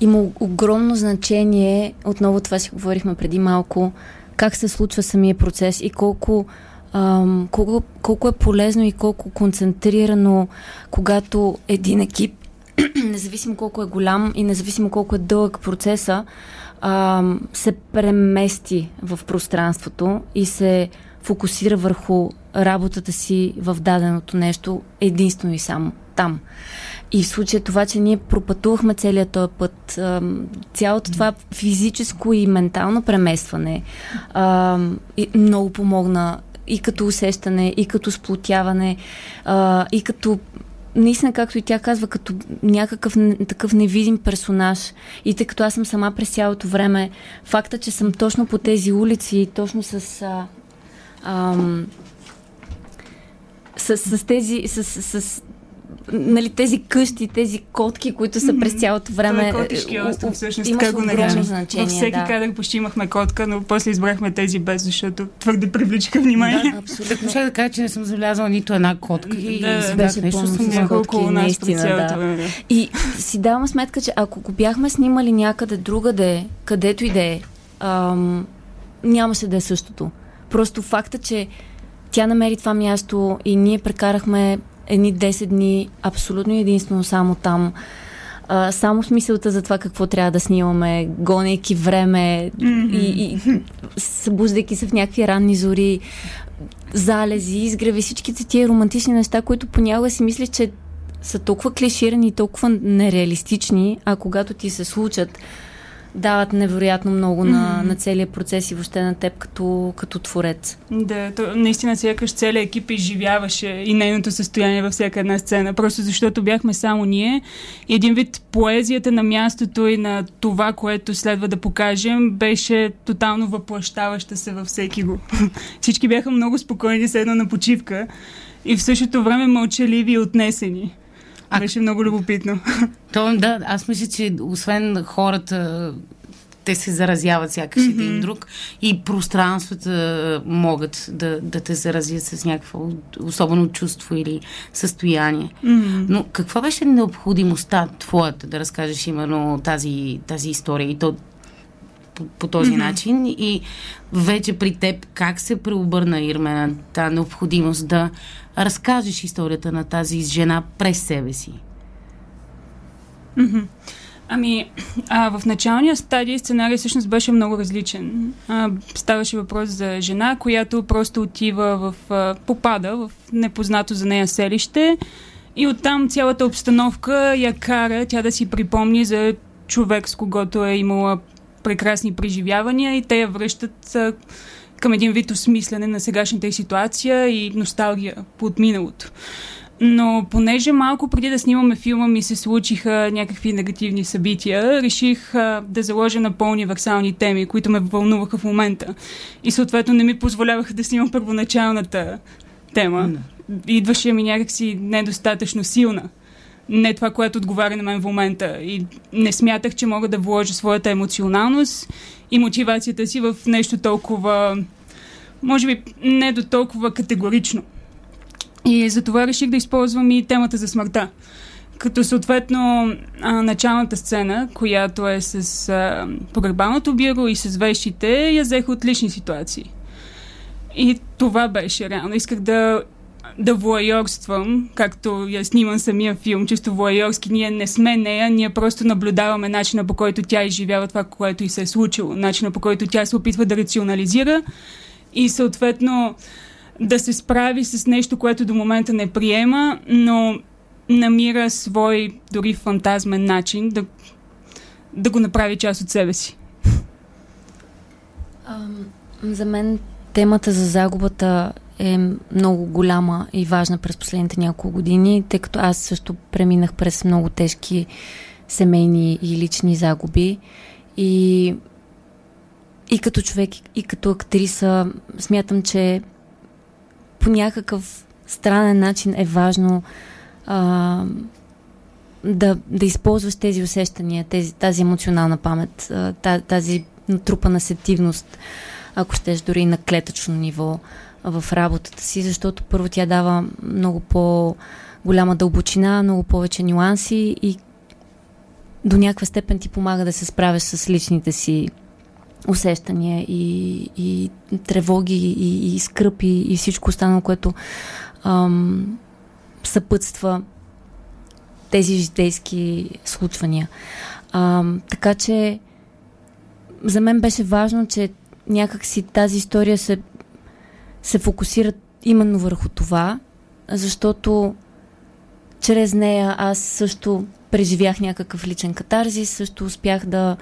има огромно значение, отново това си говорихме преди малко, как се случва самия процес и колко, ам, колко, колко е полезно и колко концентрирано, когато един екип, независимо колко е голям и независимо колко е дълъг процеса, ам, се премести в пространството и се фокусира върху работата си в даденото нещо единствено и само там. И в случая това, че ние пропътувахме целият този път, цялото това физическо и ментално преместване много помогна и като усещане, и като сплотяване, и като наистина, както и тя казва, като някакъв такъв невидим персонаж. И тъй като аз съм сама през цялото време, факта, че съм точно по тези улици, точно с... Ам, с, с тези, с, с, с нали, тези къщи, тези котки, които са през цялото време. Това е котишки остров, всъщност, така го наричам. Във всеки да. кадър почти имахме котка, но после избрахме тези без, защото твърде привличаха внимание. Да, абсолютно. Ще да кажа, че не съм забелязала нито една котка. И да, беше нещо съм около нас наистина, да. Време. И си давам сметка, че ако го бяхме снимали някъде другаде, където и да е, нямаше да е същото. Просто факта, че тя намери това място и ние прекарахме едни 10 дни абсолютно единствено само там. А, само смисълта за това какво трябва да снимаме, гонейки време mm-hmm. и, и събуждайки се в някакви ранни зори, залези, изгреви, всичките тия романтични неща, които понякога си мислиш, че са толкова клиширани и толкова нереалистични, а когато ти се случат, дават невероятно много mm-hmm. на, на целия процес и въобще на теб като, като творец. Да, то, наистина сякаш целият екип изживяваше и нейното състояние във всяка една сцена, просто защото бяхме само ние и един вид поезията на мястото и на това, което следва да покажем, беше тотално въплащаваща се във всеки го. Всички бяха много спокойни, седно на почивка и в същото време мълчаливи и отнесени. А... Беше много любопитно. То, да, аз мисля, че освен хората, те се заразяват сякаш mm-hmm. един друг и пространствата могат да, да те заразят с някакво особено чувство или състояние. Mm-hmm. Но каква беше необходимостта твоята да разкажеш именно тази, тази история и то по, по този mm-hmm. начин и вече при теб как се преобърна Ирмена тази необходимост да разкажеш историята на тази жена през себе си? Mm-hmm. Ами, а, в началния стадий сценарий всъщност беше много различен. А, ставаше въпрос за жена, която просто отива в... А, попада в непознато за нея селище и оттам цялата обстановка я кара тя да си припомни за човек, с когото е имала прекрасни преживявания и те я връщат а, към един вид осмислене на сегашната ситуация и носталгия от миналото. Но понеже малко преди да снимаме филма ми се случиха някакви негативни събития, реших а, да заложа на по-универсални теми, които ме вълнуваха в момента. И съответно не ми позволяваха да снимам първоначалната тема. Идваше ми някакси недостатъчно силна. Не това, което отговаря на мен в момента. И не смятах, че мога да вложа своята емоционалност и мотивацията си в нещо толкова, може би, не до толкова категорично. И затова реших да използвам и темата за смъртта. Като съответно началната сцена, която е с погребалното бюро и с вещите, я взех от лични ситуации. И това беше реално. Исках да да воайорствам, както я снимам самия филм, чисто воайорски. Ние не сме нея, ние просто наблюдаваме начина по който тя изживява това, което и се е случило, начина по който тя се опитва да рационализира и съответно да се справи с нещо, което до момента не приема, но намира свой дори фантазмен начин да, да го направи част от себе си. За мен темата за загубата е много голяма и важна през последните няколко години, тъй като аз също преминах през много тежки семейни и лични загуби. И, и като човек, и като актриса смятам, че по някакъв странен начин е важно а, да, да използваш тези усещания, тези, тази емоционална памет, тази натрупана сетивност, ако щеш дори на клетъчно ниво в работата си, защото първо тя дава много по-голяма дълбочина, много повече нюанси и до някаква степен ти помага да се справяш с личните си усещания и, и тревоги и, и скръпи и всичко останало, което ам, съпътства тези житейски случвания. Ам, така че за мен беше важно, че някакси тази история се, се фокусира именно върху това, защото чрез нея аз също преживях някакъв личен катарзис, също успях да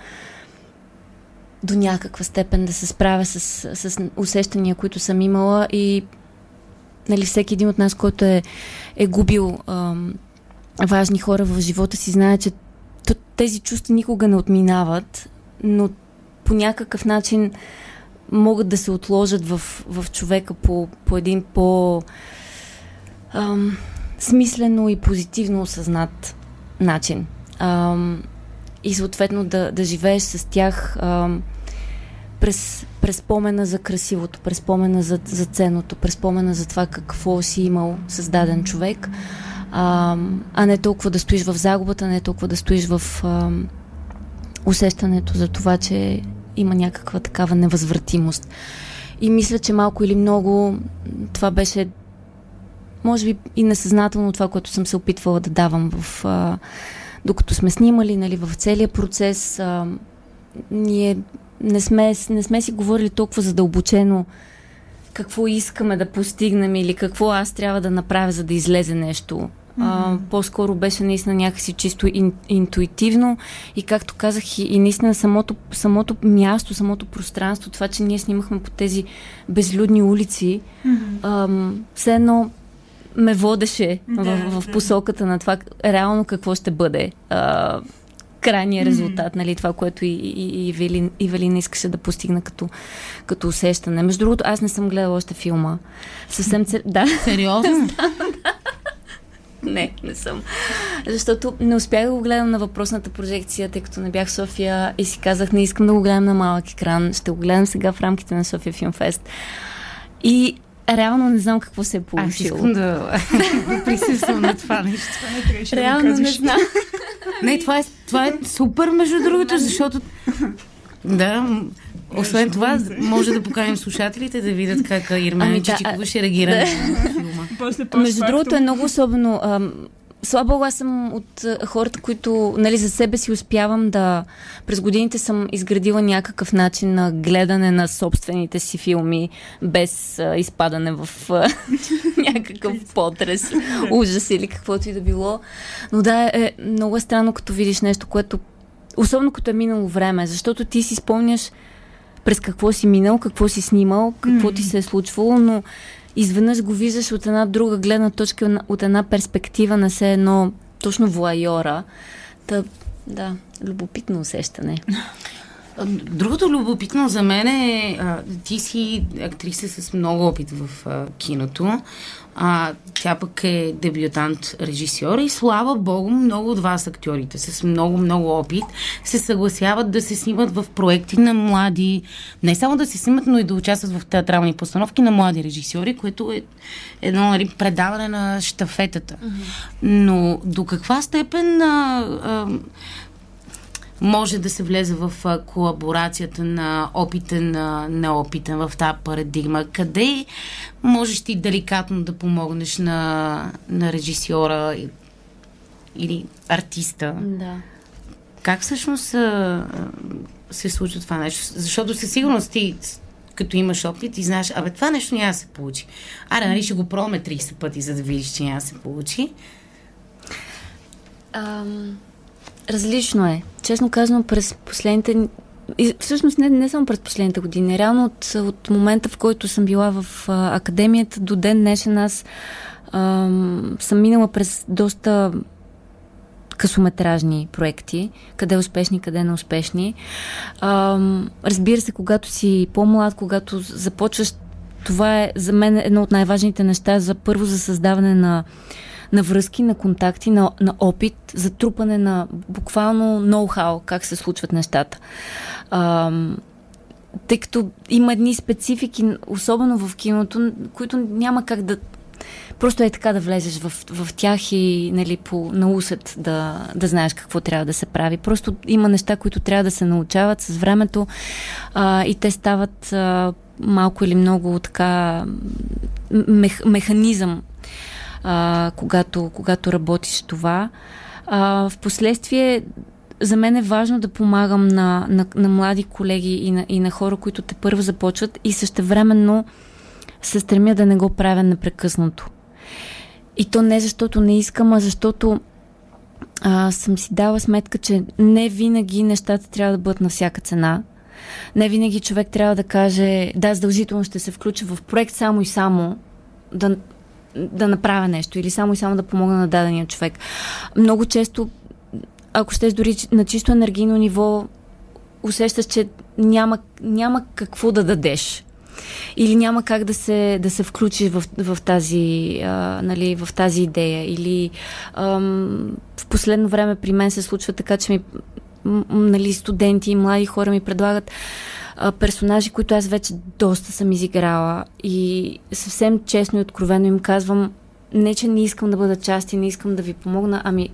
до някаква степен да се справя с, с усещания, които съм имала и нали, всеки един от нас, който е, е губил ам, важни хора в живота си, знае, че тези чувства никога не отминават, но по някакъв начин могат да се отложат в, в човека по, по един по ам, смислено и позитивно осъзнат начин. Ам, и съответно да, да живееш с тях ам, през, през спомена за красивото, през спомена за, за ценното, през спомена за това какво си имал създаден човек, а, а не толкова да стоиш в загубата, не толкова да стоиш в а, усещането за това, че има някаква такава невъзвратимост. И мисля, че малко или много това беше може би и несъзнателно това, което съм се опитвала да давам в, а, докато сме снимали, нали, в целия процес. А, ние не сме, не сме си говорили толкова задълбочено какво искаме да постигнем или какво аз трябва да направя, за да излезе нещо. А, по-скоро беше наистина някакси чисто ин, интуитивно и както казах и, и наистина самото, самото място, самото пространство, това, че ние снимахме по тези безлюдни улици, mm-hmm. а, все едно ме водеше да, в, в посоката на това реално какво ще бъде. А, крайния резултат, mm-hmm. нали, това, което и, и, и, Ивелина искаше да постигне като, като усещане. Между другото, аз не съм гледала още филма. Съвсем... Да. Сериозно? Не, не съм. Защото не успях да го гледам на въпросната прожекция, тъй като не бях в София и си казах, не искам да го гледам на малък екран. Ще го гледам сега в рамките на София Филмфест. И реално не знам какво се е получило. Аз искам да, да присъствам на това нещо. Това не реално да не знам. Не, това е, това е супер, между другото, защото да, освен това, може да поканим слушателите да видят как Ирмена ами, Чичикова да, ще реагира да. на филма. Между другото е много особено. Ам, слава аз съм от хората, които нали, за себе си успявам да... През годините съм изградила някакъв начин на гледане на собствените си филми, без а, изпадане в а, някакъв потрес, ужас или каквото и да било. Но да, е много е странно, като видиш нещо, което... Особено като е минало време, защото ти си спомняш през какво си минал, какво си снимал, какво mm. ти се е случвало, но изведнъж го виждаш от една друга гледна точка, от една перспектива на все едно точно вуайора. Та, да, любопитно усещане. Другото любопитно за мен е, а, ти си актриса с много опит в а, киното. А, тя пък е дебютант режисьор и слава богу, много от вас актьорите с много, много опит се съгласяват да се снимат в проекти на млади, не само да се снимат, но и да участват в театрални постановки на млади режисьори, което е едно нали, предаване на штафетата. Mm-hmm. Но до каква степен а, а, може да се влезе в колаборацията на опитен, на неопитен в тази парадигма. Къде можеш ти деликатно да помогнеш на, на режисьора или артиста? Да. Как всъщност а, се случва това нещо? Защото със сигурност ти като имаш опит и знаеш, абе това нещо няма да се получи. Аре, нали ще го пробваме 30 пъти, за да видиш, че няма да се получи. Um, Различно е. Честно казано, през последните... И всъщност не, не само през последните години. Реално от, от момента, в който съм била в а, академията до ден днешен, аз а, съм минала през доста късометражни проекти, къде успешни, къде неуспешни. А, разбира се, когато си по-млад, когато започваш това е за мен едно от най-важните неща за първо за създаване на на връзки, на контакти, на, на опит, за трупане на буквално ноу-хау, как се случват нещата. А, тъй като има едни специфики, особено в киното, които няма как да просто е така да влезеш в, в тях и нали, по, на усет да, да знаеш какво трябва да се прави. Просто има неща, които трябва да се научават с времето а, и те стават а, малко или много така мех, механизъм, а, когато, когато работиш това. А, впоследствие за мен е важно да помагам на, на, на млади колеги и на, и на хора, които те първо започват и същевременно се стремя да не го правя непрекъснато. И то не защото не искам, а защото а, съм си дала сметка, че не винаги нещата трябва да бъдат на всяка цена. Не винаги човек трябва да каже, да, задължително ще се включа в проект само и само да, да направя нещо или само и само да помогна на дадения човек. Много често, ако ще дори на чисто енергийно ниво, усещаш, че няма, няма какво да дадеш или няма как да се, да се включиш в, в, тази, а, нали, в тази идея. Или ам, в последно време при мен се случва така, че ми нали, студенти и млади хора ми предлагат персонажи, които аз вече доста съм изиграла и съвсем честно и откровено им казвам не, че не искам да бъда част и не искам да ви помогна, ами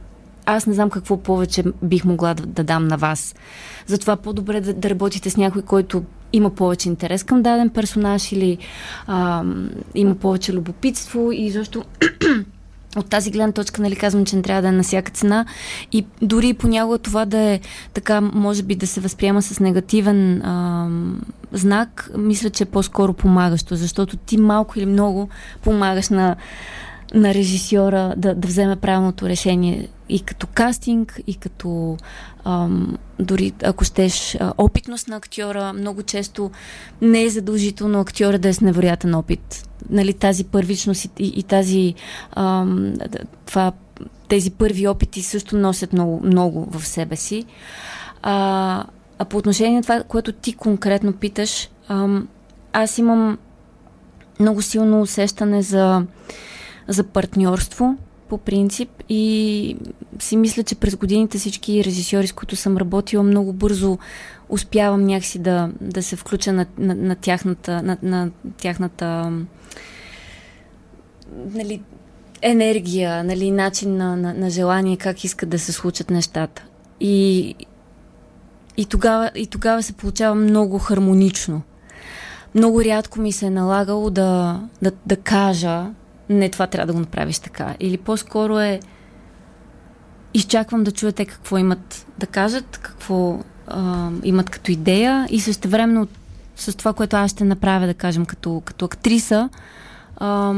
аз не знам какво повече бих могла да, да дам на вас. Затова по-добре да, да работите с някой, който има повече интерес към даден персонаж или а, има повече любопитство и защо от тази гледна точка, нали, казвам, че не трябва да е на всяка цена. И дори понякога това да е така, може би да се възприема с негативен а, знак, мисля, че е по-скоро помагащо, защото ти малко или много помагаш на на режисьора да, да вземе правилното решение и като кастинг, и като ам, дори ако щеш опитност на актьора. Много често не е задължително актьора да е с невероятен опит. Нали, тази първичност и, и, и тази ам, това, тези първи опити също носят много, много в себе си. А, а по отношение на това, което ти конкретно питаш, ам, аз имам много силно усещане за за партньорство по принцип и си мисля, че през годините всички режисьори, с които съм работила, много бързо успявам някакси да, да се включа на, на, на тяхната, на, на тяхната нали, енергия, нали, начин на, на, на желание, как искат да се случат нещата. И, и, тогава, и тогава се получава много хармонично. Много рядко ми се е налагало да, да, да кажа не, това трябва да го направиш така. Или по-скоро е изчаквам да чуете какво имат да кажат, какво а, имат като идея и също времено с това, което аз ще направя, да кажем, като, като актриса, а,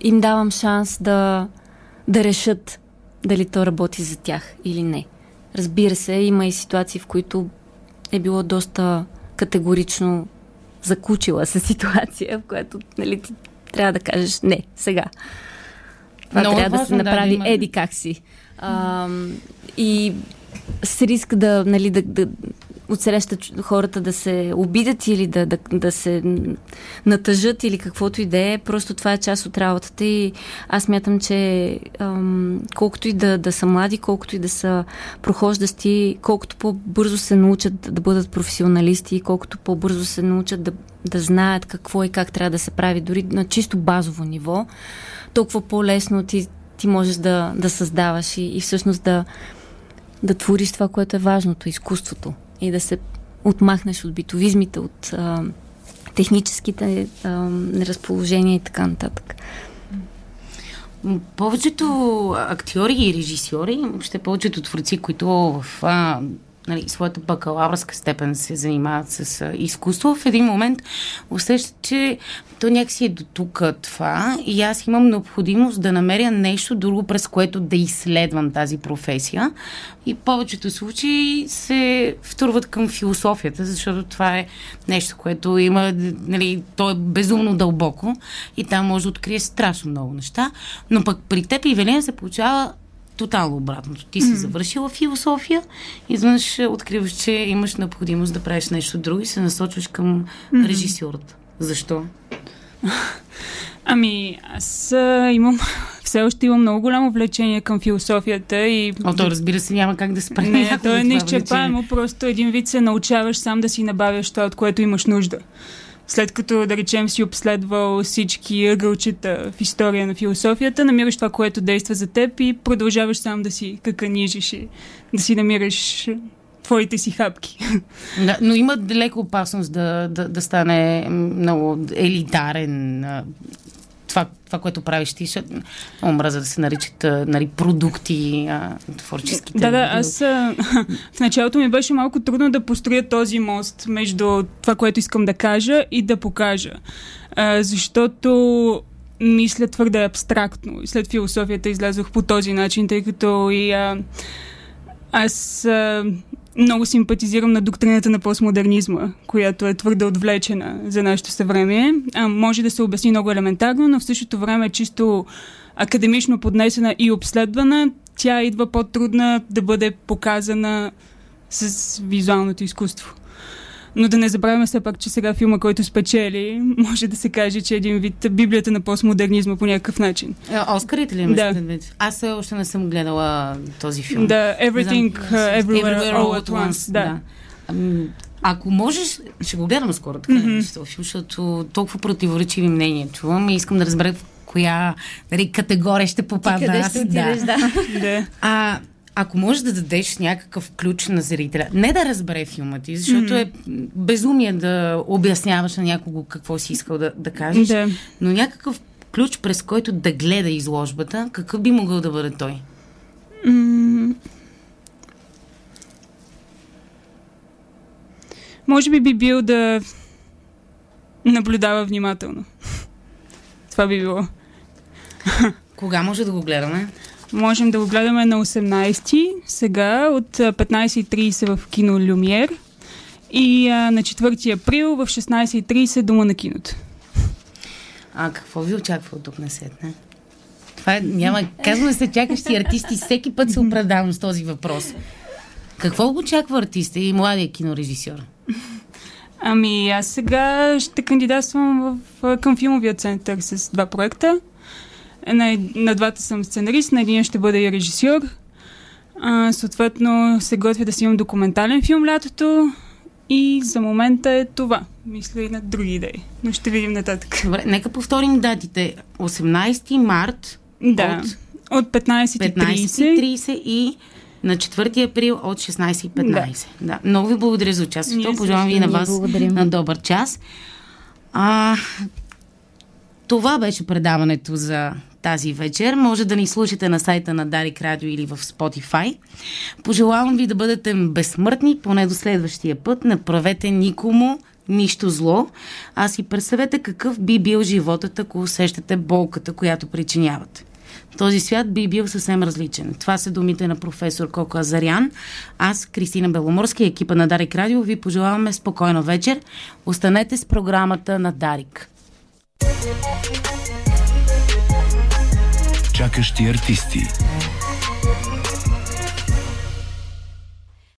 им давам шанс да, да решат дали то работи за тях или не. Разбира се, има и ситуации, в които е било доста категорично закучила се ситуация, в която нали, ти трябва да кажеш не, сега. Това Много трябва важно, да се направи да, да има... еди как си. А, и с риск да, нали, да, да отсреща хората да се обидят или да, да, да се натъжат или каквото и да е. Просто това е част от работата и аз мятам, че ам, колкото и да, да са млади, колкото и да са прохождащи, колкото по-бързо се научат да бъдат професионалисти, колкото по-бързо се научат да, да знаят какво и как трябва да се прави, дори на чисто базово ниво, толкова по-лесно ти, ти можеш да, да създаваш и, и всъщност да, да твориш това, което е важното, изкуството и да се отмахнеш от битовизмите, от а, техническите а, неразположения и така нататък. Повечето актьори и режисьори, въобще повечето творци, които в а, нали, своята бакалавърска степен се занимават с а, изкуство, в един момент усещат, че то някакси е до тук това и аз имам необходимост да намеря нещо друго, през което да изследвам тази професия. И повечето случаи се втурват към философията, защото това е нещо, което има, нали, то е безумно дълбоко и там може да открие страшно много неща. Но пък при теб и Велена се получава тотално обратното. Ти си завършила философия, изведнъж откриваш, че имаш необходимост да правиш нещо друго и се насочваш към mm-hmm. режисьората. Защо? Ами, аз а, имам, все още имам много голямо влечение към философията и... О, то разбира се, няма как да спре. Не, то е неизчерпаемо, просто един вид се научаваш сам да си набавяш това, от което имаш нужда. След като, да речем, си обследвал всички ъгълчета в история на философията, намираш това, което действа за теб и продължаваш сам да си каканижиш и да си намираш твоите си хапки. Да, но има леко опасност да, да, да стане много елитарен това, това, което правиш ти, защото много мраза да се наричат нали, продукти, а, творческите. Да, да, аз а, в началото ми беше малко трудно да построя този мост между това, което искам да кажа и да покажа. А, защото мисля твърде абстрактно. След философията излязох по този начин, тъй като и а, аз а, много симпатизирам на доктрината на постмодернизма, която е твърде отвлечена за нашето съвремие. А, може да се обясни много елементарно, но в същото време е чисто академично поднесена и обследвана. Тя идва по-трудна да бъде показана с визуалното изкуство. Но да не забравяме все пак, че сега филма, който спечели, може да се каже, че е един вид библията на постмодернизма по някакъв начин. А, Оскарите ли Да. Аз още не съм гледала този филм. Да, Everything, uh, Everywhere, Everywhere All at Once. Да. Ам, Ако можеш, ще го гледам скоро така, mm-hmm. филм, защото толкова противоречиви мнения чувам и искам да разбера в коя нали, категория ще попадна. Къде аз. ще отидеш, да. да. А, ако можеш да дадеш някакъв ключ на зрителя, не да разбере филма ти, защото mm-hmm. е безумие да обясняваш на някого какво си искал да, да кажеш, Да. но някакъв ключ, през който да гледа изложбата, какъв би могъл да бъде той? М, Може би би бил да наблюдава внимателно. Това би било. Кога може да го гледаме? Можем да го гледаме на 18 сега от а, 15.30 в кино Люмиер и а, на 4 април в 16.30 Дома на киното. А какво ви очаква от тук на сетне? Това е, няма, казваме се чакащи артисти, всеки път се оправдавам с този въпрос. Какво го очаква артиста и младия кинорежисьор? Ами аз сега ще кандидатствам в, към филмовия център с два проекта. На, на двата съм сценарист, на един ще бъда и режисьор. А, съответно се готвя да си имам документален филм лятото и за момента е това. Мисля и на други идеи, но ще видим нататък. Добре, нека повторим датите. 18 март Да, от от 15.30. 15.30 и на 4 април от 16.15. Да. да. Много ви благодаря за участието. Пожелавам ви на вас благодарим. на добър час. А, това беше предаването за тази вечер. Може да ни слушате на сайта на Дарик Радио или в Spotify. Пожелавам ви да бъдете безсмъртни, поне до следващия път. Не правете никому нищо зло, а си представете какъв би бил животът, ако усещате болката, която причинявате. Този свят би бил съвсем различен. Това са думите на професор Коко Азарян. Аз, Кристина Беломорски екипа на Дарик Радио ви пожелаваме спокойна вечер. Останете с програмата на Дарик. Чакащи артисти.